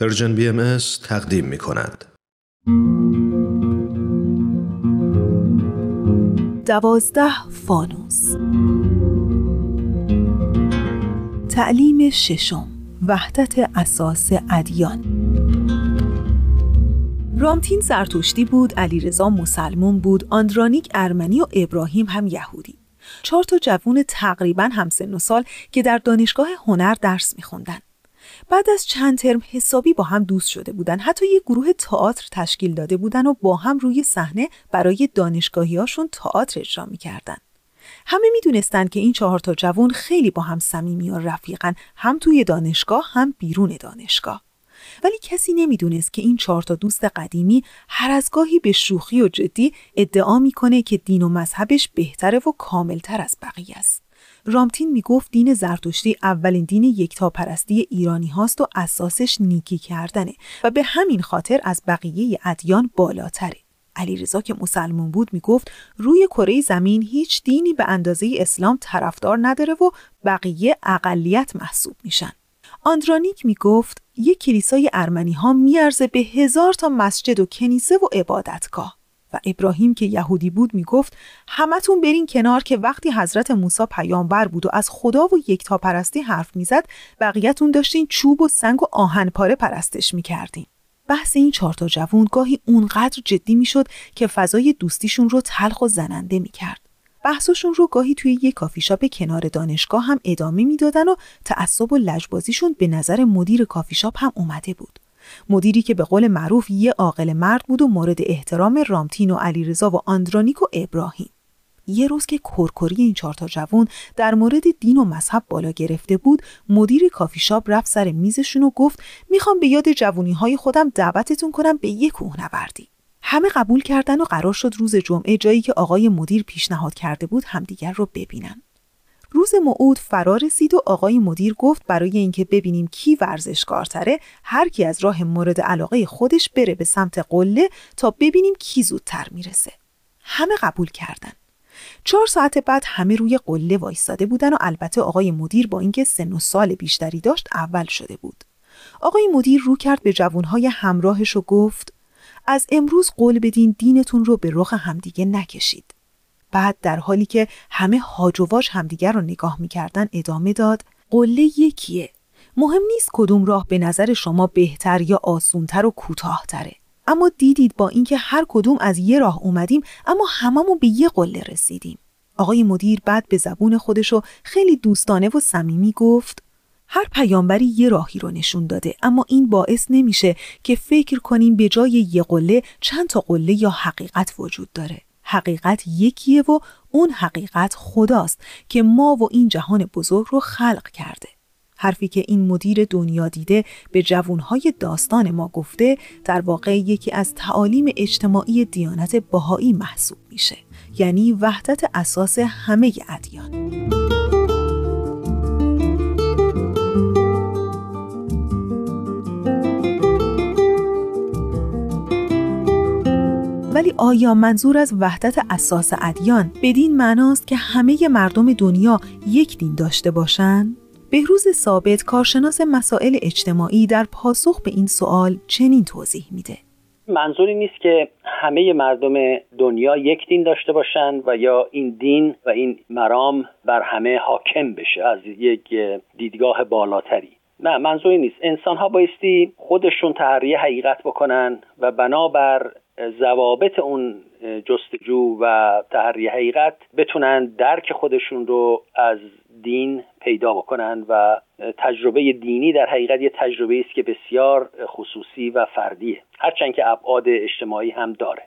Persian BM تقدیم می کند. دوازده فانوس تعلیم ششم وحدت اساس ادیان رامتین زرتشتی بود، علیرضا مسلمون بود، آندرانیک ارمنی و ابراهیم هم یهودی. چهار تا جوون تقریبا همسن و سال که در دانشگاه هنر درس میخوندن. بعد از چند ترم حسابی با هم دوست شده بودن. حتی یه گروه تئاتر تشکیل داده بودن و با هم روی صحنه برای دانشگاهیاشون تئاتر اجرا می‌کردن. همه می‌دونستند که این چهار تا جوان خیلی با هم صمیمی و رفیقن هم توی دانشگاه هم بیرون دانشگاه. ولی کسی نمی‌دونست که این چهار تا دوست قدیمی هر از گاهی به شوخی و جدی ادعا می‌کنه که دین و مذهبش بهتره و کاملتر از بقیه است. رامتین می‌گفت دین زرتشتی اولین دین یکتاپرستی ایرانی هاست و اساسش نیکی کردنه و به همین خاطر از بقیه ادیان بالاتره. علیرضا که مسلمون بود می‌گفت روی کره زمین هیچ دینی به اندازه اسلام طرفدار نداره و بقیه اقلیت محسوب میشن. آندرانیک می‌گفت یک کلیسای ارمنی ها میارزه به هزار تا مسجد و کنیسه و عبادتگاه. و ابراهیم که یهودی بود می‌گفت همتون برین کنار که وقتی حضرت موسی پیامبر بود و از خدا و یکتاپرستی حرف می‌زد بقیهتون داشتین چوب و سنگ و آهن پاره پرستش می‌کردین. بحث این چهار تا جوون گاهی اونقدر جدی می‌شد که فضای دوستیشون رو تلخ و زننده می‌کرد. بحثشون رو گاهی توی یک کافی شاپ کنار دانشگاه هم ادامه می‌دادن و تعصب و لجبازیشون به نظر مدیر کافی شاپ هم اومده بود. مدیری که به قول معروف یه عاقل مرد بود و مورد احترام رامتین و علیرضا و آندرانیک و ابراهیم. یه روز که کرکری این چهارتا جوون در مورد دین و مذهب بالا گرفته بود مدیر کافی شاپ رفت سر میزشون و گفت می‌خوام به یاد جوونی های خودم دعوتتون کنم به یک کوهنوردی. همه قبول کردن و قرار شد روز جمعه جایی که آقای مدیر پیشنهاد کرده بود همدیگر رو ببینن. روز موعود فرا رسید و آقای مدیر گفت برای اینکه ببینیم کی ورزشکارتره هر کی از راه مورد علاقه خودش بره به سمت قله تا ببینیم کی زودتر می‌رسه. همه قبول کردن. چهار ساعت بعد همه روی قله وایستاده بودن و البته آقای مدیر با اینکه سن و سال بیشتری داشت اول شده بود. آقای مدیر رو کرد به جوانهای همراهش و گفت از امروز قول بدین دینتون رو به رخ همدیگه نکشید. بعد در حالی که همه هاج و واج همدیگر رو نگاه می‌کردن ادامه داد قله یکیه. مهم نیست کدوم راه به نظر شما بهتر یا آسونتر و کوتاهتره. اما دیدید با اینکه هر کدوم از یه راه اومدیم اما هممون به یه قله رسیدیم. آقای مدیر بعد به زبون خودشو خیلی دوستانه و صمیمی گفت هر پیامبری یه راهی رو نشون داده اما این باعث نمیشه که فکر کنیم به جای یه قله چند تا قله یا حقیقت وجود داره. حقیقت یکیه و اون حقیقت خداست که ما و این جهان بزرگ رو خلق کرده. حرفی که این مدیر دنیا دیده به جوانهای داستان ما گفته در واقع یکی از تعالیم اجتماعی دیانت بهایی محسوب میشه یعنی وحدت اساس همه ادیان. ولی آیا منظور از وحدت اساس ادیان بدین معناست که همه مردم دنیا یک دین داشته باشند؟ بهروز ثابت کارشناس مسائل اجتماعی در پاسخ به این سوال چنین توضیح میده. منظوری نیست که همه مردم دنیا یک دین داشته باشند و یا این دین و این مرام بر همه حاکم بشه از یک دیدگاه بالاتری نه منظوری نیست انسان ها بایستی خودشون تحریه حقیقت بکنن و بنابر ضوابط اون جستجو و تحری حقیقت بتونن درک خودشون رو از دین پیدا بکنن و تجربه دینی در حقیقت یه تجربه است که بسیار خصوصی و فردیه هرچند که ابعاد اجتماعی هم داره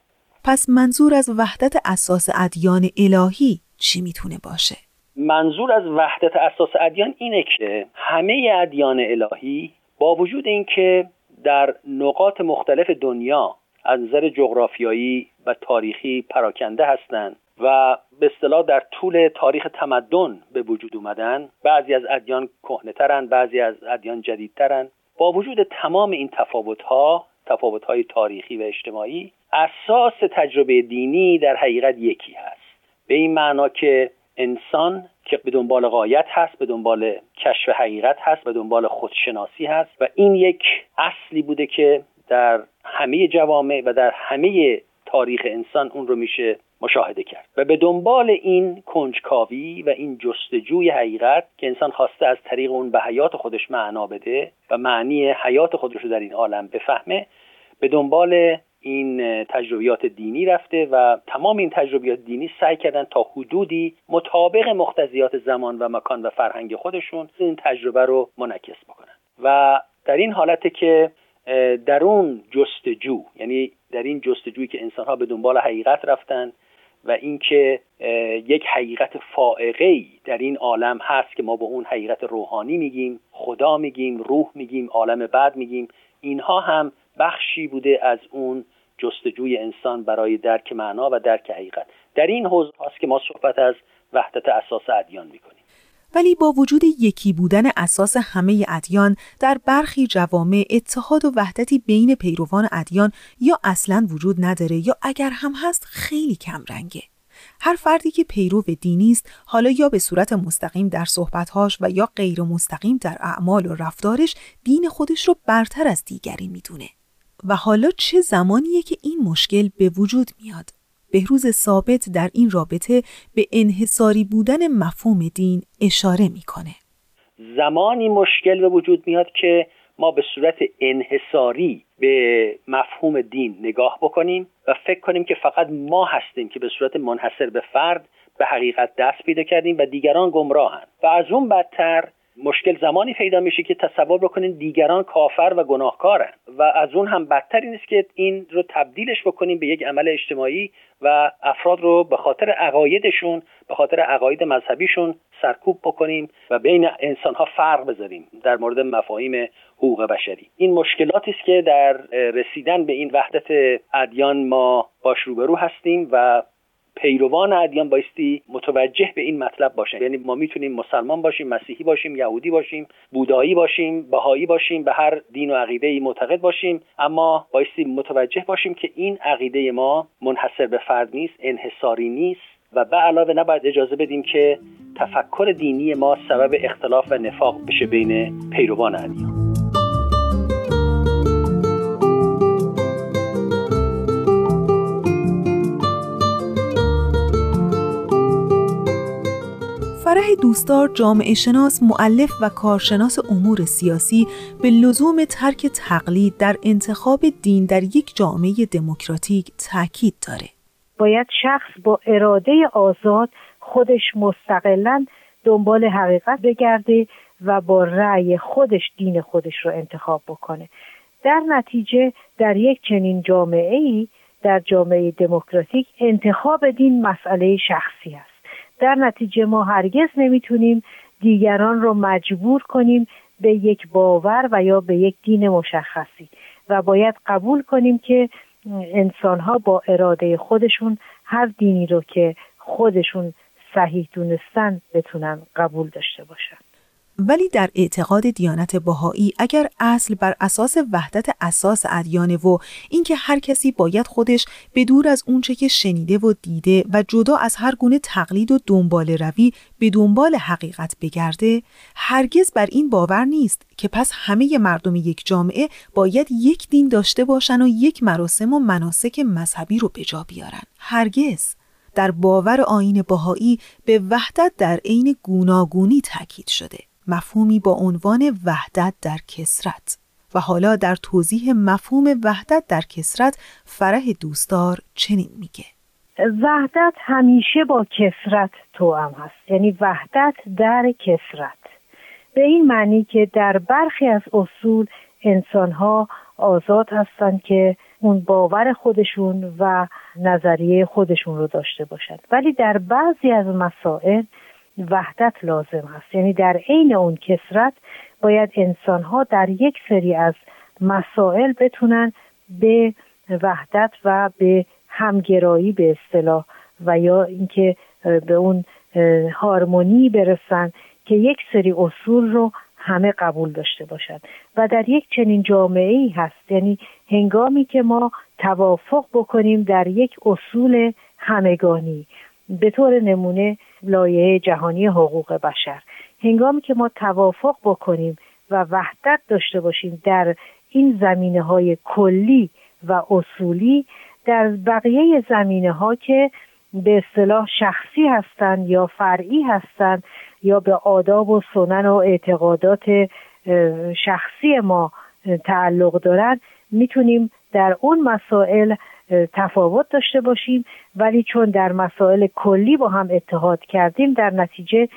پس منظور از وحدت اساس ادیان الهی چی می‌تونه باشه؟ منظور از وحدت اساس ادیان اینه که همه ادیان الهی با وجود اینکه در نقاط مختلف دنیا از نظر جغرافیایی و تاریخی پراکنده هستند و به اصطلاح در طول تاریخ تمدن به وجود اومدن. بعضی از ادیان کهنهترند بعضی از ادیان جدیدترند با وجود تمام این تفاوتها تفاوتهای تاریخی و اجتماعی اساس تجربه دینی در حقیقت یکی هست. به این معنا که انسان که به دنبال قایت هست به دنبال کشف حقیقت هست به دنبال خودشناسی هست و این یک اصلی بوده که در همه جوامع و در همه تاریخ انسان اون رو میشه مشاهده کرد. و به دنبال این کنجکاوی و این جستجوی حقیقت که انسان خواسته از طریق اون به حیات خودش معنا بده و معنی حیات خودش رو در این عالم بفهمه به دنبال این تجربیات دینی رفته و تمام این تجربیات دینی سعی کردن تا حدودی مطابق مختزیات زمان و مکان و فرهنگ خودشون این تجربه رو منعکس بکنن. و در این حالته که در اون جستجو یعنی در این جستجویی که انسان ها به دنبال حقیقت رفتن و اینکه یک حقیقت فائقه در این عالم هست که ما به اون حقیقت روحانی میگیم خدا میگیم روح میگیم عالم بعد میگیم اینها هم بخشی بوده از اون جستجوی انسان برای درک معنا و درک حقیقت. در این حوزه هاست که ما صحبت از وحدت اساس ادیان می‌کنیم. ولی با وجود یکی بودن اساس همه ادیان در برخی جوامع اتحاد و وحدتی بین پیروان ادیان یا اصلا وجود نداره یا اگر هم هست خیلی کم رنگه. هر فردی که پیرو دینی است حالا یا به صورت مستقیم در صحبتهاش و یا غیر مستقیم در اعمال و رفتارش دین خودش رو برتر از دیگری می‌دونه. و حالا چه زمانیه که این مشکل به وجود میاد؟ بهروز ثابت در این رابطه به انحصاری بودن مفهوم دین اشاره می‌کنه. زمانی مشکل به وجود میاد که ما به صورت انحصاری به مفهوم دین نگاه بکنیم و فکر کنیم که فقط ما هستیم که به صورت منحصر به فرد به حقیقت دست پیدا کردیم و دیگران گمراهند و از اون بدتر مشکل زمانی پیدا میشه که تصور بکنین دیگران کافر و گناهکارن. و از اون هم بدتر این است که این رو تبدیلش بکنیم به یک عمل اجتماعی و افراد رو به خاطر عقایدشون به خاطر عقاید مذهبیشون سرکوب بکنیم و بین انسان ها فرق بذاریم در مورد مفاهیم حقوق بشری. این مشکلاتی است که در رسیدن به این وحدت ادیان ما باش روبرو هستیم و پیروان ادیان بایستی متوجه به این مطلب باشن. یعنی ما می‌تونیم مسلمان باشیم مسیحی باشیم یهودی باشیم بودایی باشیم بهایی باشیم به هر دین و عقیده ای معتقد باشیم. اما بایستی متوجه باشیم که این عقیده ما منحصر به فرد نیست انحصاری نیست و به علاوه نباید اجازه بدیم که تفکر دینی ما سبب اختلاف و نفاق بشه بین پیروان ادیان. فرح دوستار جامعه شناس، معلف و کارشناس امور سیاسی به لزوم ترک تقلید در انتخاب دین در یک جامعه دموکراتیک تاکید داره. باید شخص با اراده آزاد خودش مستقلا دنبال حقیقت بگرده و با رأی خودش دین خودش رو انتخاب بکنه. در نتیجه در یک چنین جامعه ای در جامعه دموکراتیک انتخاب دین مسئله شخصی است. در نتیجه ما هرگز نمی‌تونیم دیگران رو مجبور کنیم به یک باور و یا به یک دین مشخصی و باید قبول کنیم که انسان ها با اراده خودشون هر دینی رو که خودشون صحیح دونستن بتونن قبول داشته باشن. ولی در اعتقاد دیانت بهایی اگر اصل بر اساس وحدت اساس ادیانه و اینکه هر کسی باید خودش به دور از اونچه که شنیده و دیده و جدا از هر گونه تقلید و دنبال روی به دنبال حقیقت بگرده هرگز بر این باور نیست که پس همه مردم یک جامعه باید یک دین داشته باشن و یک مراسم و مناسک مذهبی رو به جا بیارن. هرگز. در باور آین بهایی به وحدت در عین گوناگونی تاکید شده. مفهومی با عنوان وحدت در کسرت و حالا در توضیح مفهوم وحدت در کسرت فرح دوستدار چنین میگه. وحدت همیشه با کسرت تو هم هست. یعنی وحدت در کسرت. به این معنی که در برخی از اصول انسانها آزاد هستند که اون باور خودشون و نظریه خودشون رو داشته باشند ولی در بعضی از مسائل وحدت لازم هست یعنی در عین اون کسرت باید انسان ها در یک سری از مسائل بتونن به وحدت و به همگرایی به اصطلاح و یا اینکه به اون هارمونی برسن که یک سری اصول رو همه قبول داشته باشند و در یک چنین جامعه ای هست. یعنی هنگامی که ما توافق بکنیم در یک اصول همگانی. به طور نمونه لایه جهانی حقوق بشر. هنگامی که ما توافق بکنیم و وحدت داشته باشیم در این زمینه های کلی و اصولی در بقیه زمینه ها که به اصطلاح شخصی هستند یا فرعی هستند یا به آداب و سنن و اعتقادات شخصی ما تعلق دارن می‌تونیم در اون مسائل تفاوت داشته باشیم ولی چون در مسائل کلی با هم اتحاد کردیم در نتیجه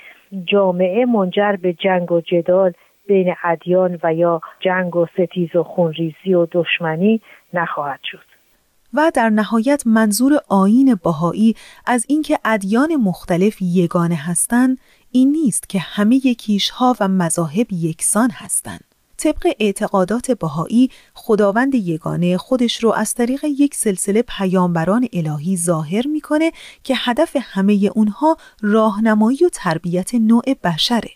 جامعه منجر به جنگ و جدال بین ادیان و یا جنگ و ستیز و خونریزی و دشمنی نخواهد شد. و در نهایت منظور آین باهایی از اینکه ادیان مختلف یگانه هستند این نیست که همه کیشها و مذاهب یکسان هستند. طبق اعتقادات بهایی خداوند یگانه خودش رو از طریق یک سلسله پیامبران الهی ظاهر می‌کنه که هدف همه اونها راهنمایی و تربیت نوع بشره.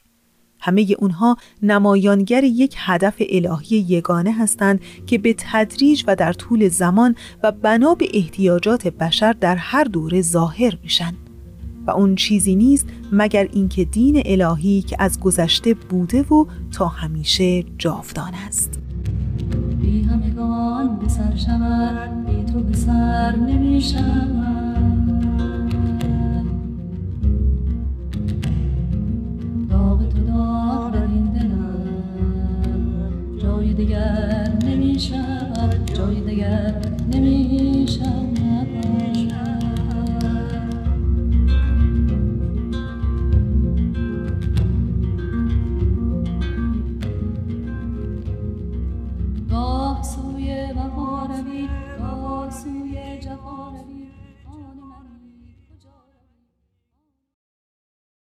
همه اونها نمایانگر یک هدف الهی یگانه هستند که به تدریج و در طول زمان و بنا به احتیاجات بشر در هر دوره ظاهر میشن. و اون چیزی نیست مگر اینکه دین الهی که از گذشته بوده و تا همیشه جاودان است. بی همگان به سر شود بی تو به سر نمی داغ تو داغ در این دلم جای دیگر نمی شود جای دیگر